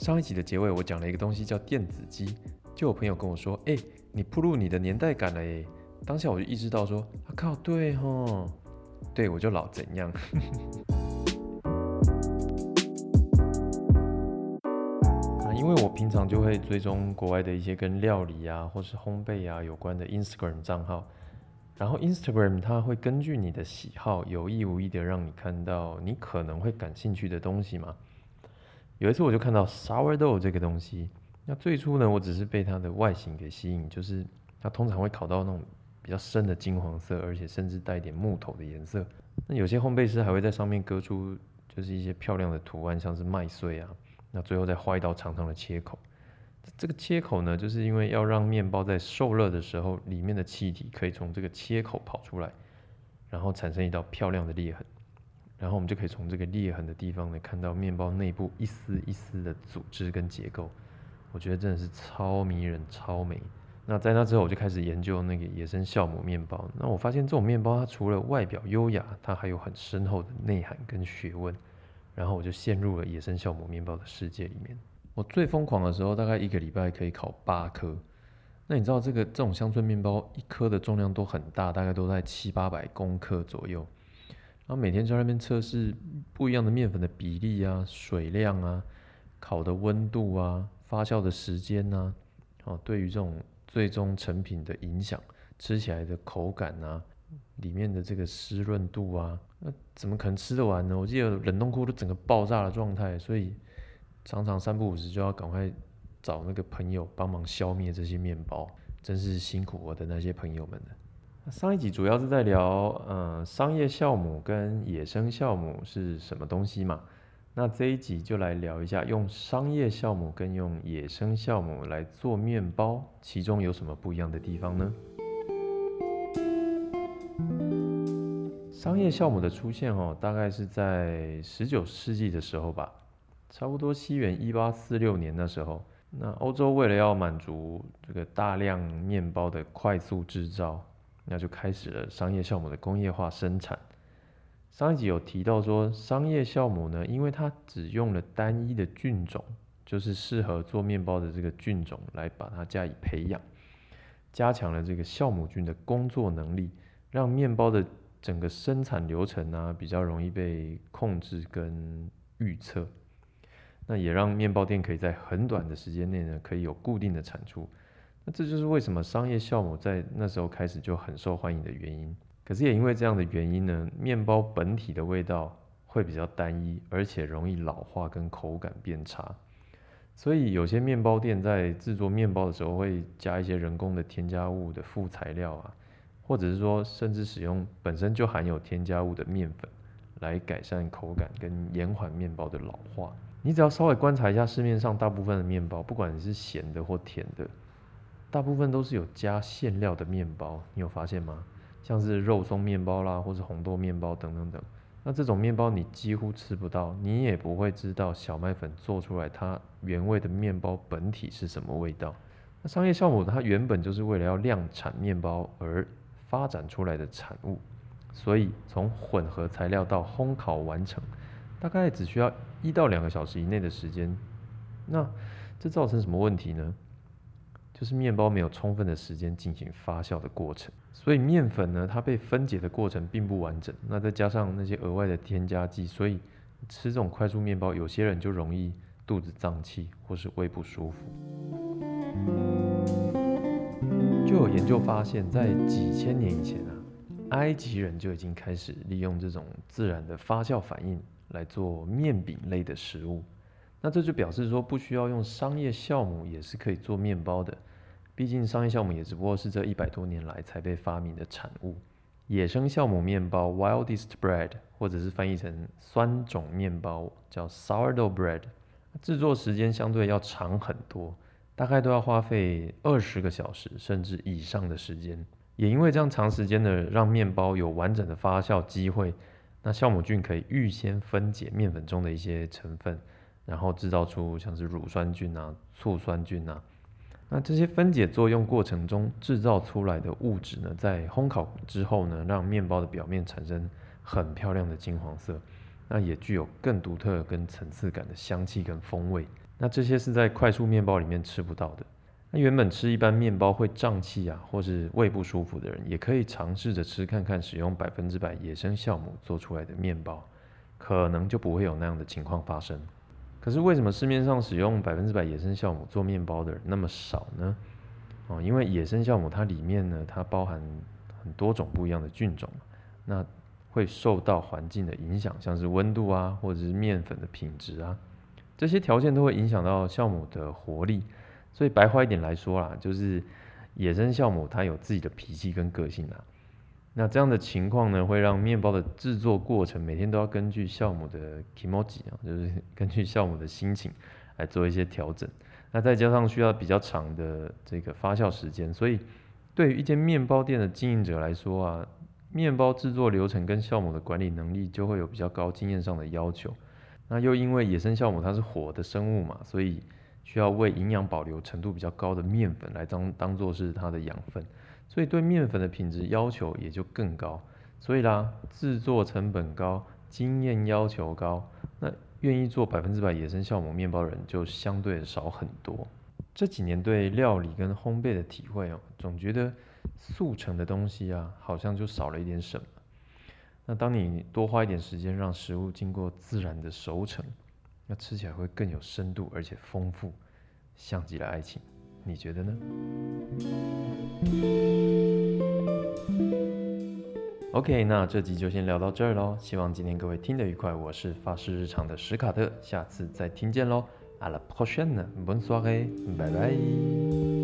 上一集的结尾，我讲了一个东西叫电子机，就有朋友跟我说：“哎、你铺路你的年代感了耶！”当下我就意识到说：“啊靠，对吼，对我就老怎样。”，因为我平常就会追踪国外的一些跟料理啊，或是烘焙啊有关的 Instagram 账号，然后 Instagram 它会根据你的喜好，有意无意的让你看到你可能会感兴趣的东西嘛。有一次我就看到 sourdough 这个东西，那最初呢，我只是被它的外形给吸引，就是它通常会烤到那种比较深的金黄色，而且甚至带一点木头的颜色。那有些烘焙师还会在上面割出就是一些漂亮的图案，像是麦穗啊，那最后再画一道长长的切口。这个切口呢，就是因为要让面包在受热的时候，里面的气体可以从这个切口跑出来，然后产生一道漂亮的裂痕。然后我们就可以从这个裂痕的地方呢，看到面包内部一丝一丝的组织跟结构。我觉得真的是超迷人、超美。那在那之后，我就开始研究那个野生酵母面包。那我发现这种面包，它除了外表优雅，它还有很深厚的内涵跟学问。然后我就陷入了野生酵母面包的世界里面。我最疯狂的时候，大概一个礼拜可以烤八颗。那你知道这个这种乡村面包一颗的重量都很大，大概都在七八百公克左右。然后每天在那边测试不一样的面粉的比例啊、水量啊、烤的温度啊、发酵的时间呐、哦，对于这种最终成品的影响，吃起来的口感啊，里面的这个湿润度啊，那怎么可能吃得完呢？我记得冷冻库都整个爆炸的状态，所以常常三不五时就要赶快找那个朋友帮忙消灭这些面包，真是辛苦我的那些朋友们了。上一集主要是在聊，呃，商业酵母跟野生酵母是什么东西嘛？那这一集就来聊一下，用商业酵母跟用野生酵母来做面包，其中有什么不一样的地方呢？商业酵母的出现哦，大概是在十九世纪的时候吧，差不多西元一八四六年那时候。那欧洲为了要满足这个大量面包的快速制造，那就开始了商业酵母的工业化生产。上一集有提到说，商业酵母呢，因为它只用了单一的菌种，就是适合做面包的这个菌种来把它加以培养，加强了这个酵母菌的工作能力，让面包的整个生产流程啊比较容易被控制跟预测。那也让面包店可以在很短的时间内呢，可以有固定的产出。这就是为什么商业酵母在那时候开始就很受欢迎的原因。可是也因为这样的原因呢，面包本体的味道会比较单一，而且容易老化跟口感变差。所以有些面包店在制作面包的时候会加一些人工的添加物的副材料啊，或者是说甚至使用本身就含有添加物的面粉来改善口感跟延缓面包的老化。你只要稍微观察一下市面上大部分的面包，不管是咸的或甜的，大部分都是有加馅料的面包，你有发现吗？像是肉松面包啦，或是红豆面包等等等。那这种面包你几乎吃不到，你也不会知道小麦粉做出来它原味的面包本体是什么味道。那商业酵母它原本就是为了要量产面包而发展出来的产物，所以从混合材料到烘烤完成，大概只需要一到两个小时以内的时间。那这造成什么问题呢？就是面包没有充分的时间进行发酵的过程，所以面粉呢，它被分解的过程并不完整。那再加上那些额外的添加剂，所以吃这种快速面包，有些人就容易肚子胀气或是胃不舒服。就有研究发现，在几千年以前啊，埃及人就已经开始利用这种自然的发酵反应来做面饼类的食物。那这就表示说，不需要用商业酵母也是可以做面包的。毕竟商业酵母也只不过是这一百多年来才被发明的产物。野生酵母面包 （wildest bread） 或者是翻译成酸种面包叫 sourdough bread，制作时间相对要长很多，大概都要花费二十个小时甚至以上的时间。也因为这样长时间的让面包有完整的发酵机会，那酵母菌可以预先分解面粉中的一些成分。然后制造出像是乳酸菌啊、醋酸菌啊，那这些分解作用过程中制造出来的物质呢，在烘烤之后呢，让面包的表面产生很漂亮的金黄色，那也具有更独特跟层次感的香气跟风味。那这些是在快速面包里面吃不到的。那原本吃一般面包会胀气啊，或是胃不舒服的人，也可以尝试着吃看看，使用百分之百野生酵母做出来的面包，可能就不会有那样的情况发生。可是为什么市面上使用百分之百野生酵母做面包的人那么少呢？哦，因为野生酵母它里面呢，它包含很多种不一样的菌种，那会受到环境的影响，像是温度啊，或者是面粉的品质啊，这些条件都会影响到酵母的活力。所以白话一点来说啦，就是野生酵母它有自己的脾气跟个性啦。那这样的情况呢，会让面包的制作过程每天都要根据酵母的 kimoji 啊，就是 根据酵母的心情来做一些调整。那再加上需要比较长的这个发酵时间，所以对于一间面包店的经营者来说啊，面包制作流程跟酵母的管理能力就会有比较高经验上的要求。那又因为野生酵母它是活的生物嘛，所以需要为营养保留程度比较高的面粉来当当做是它的养分，所以对面粉的品质要求也就更高。所以啦，制作成本高，经验要求高，那愿意做百分之百野生酵母面包的人就相对少很多。这几年对料理跟烘焙的体会哦，总觉得速成的东西啊，好像就少了一点什么。那当你多花一点时间让食物经过自然的熟成。那吃起来会更有深度，而且丰富，像极了爱情，你觉得呢？OK，那这集就先聊到这儿喽，希望今天各位听得愉快。我是法式日常的史卡特，下次再听见喽。À la prochaine，bonne soirée，拜拜。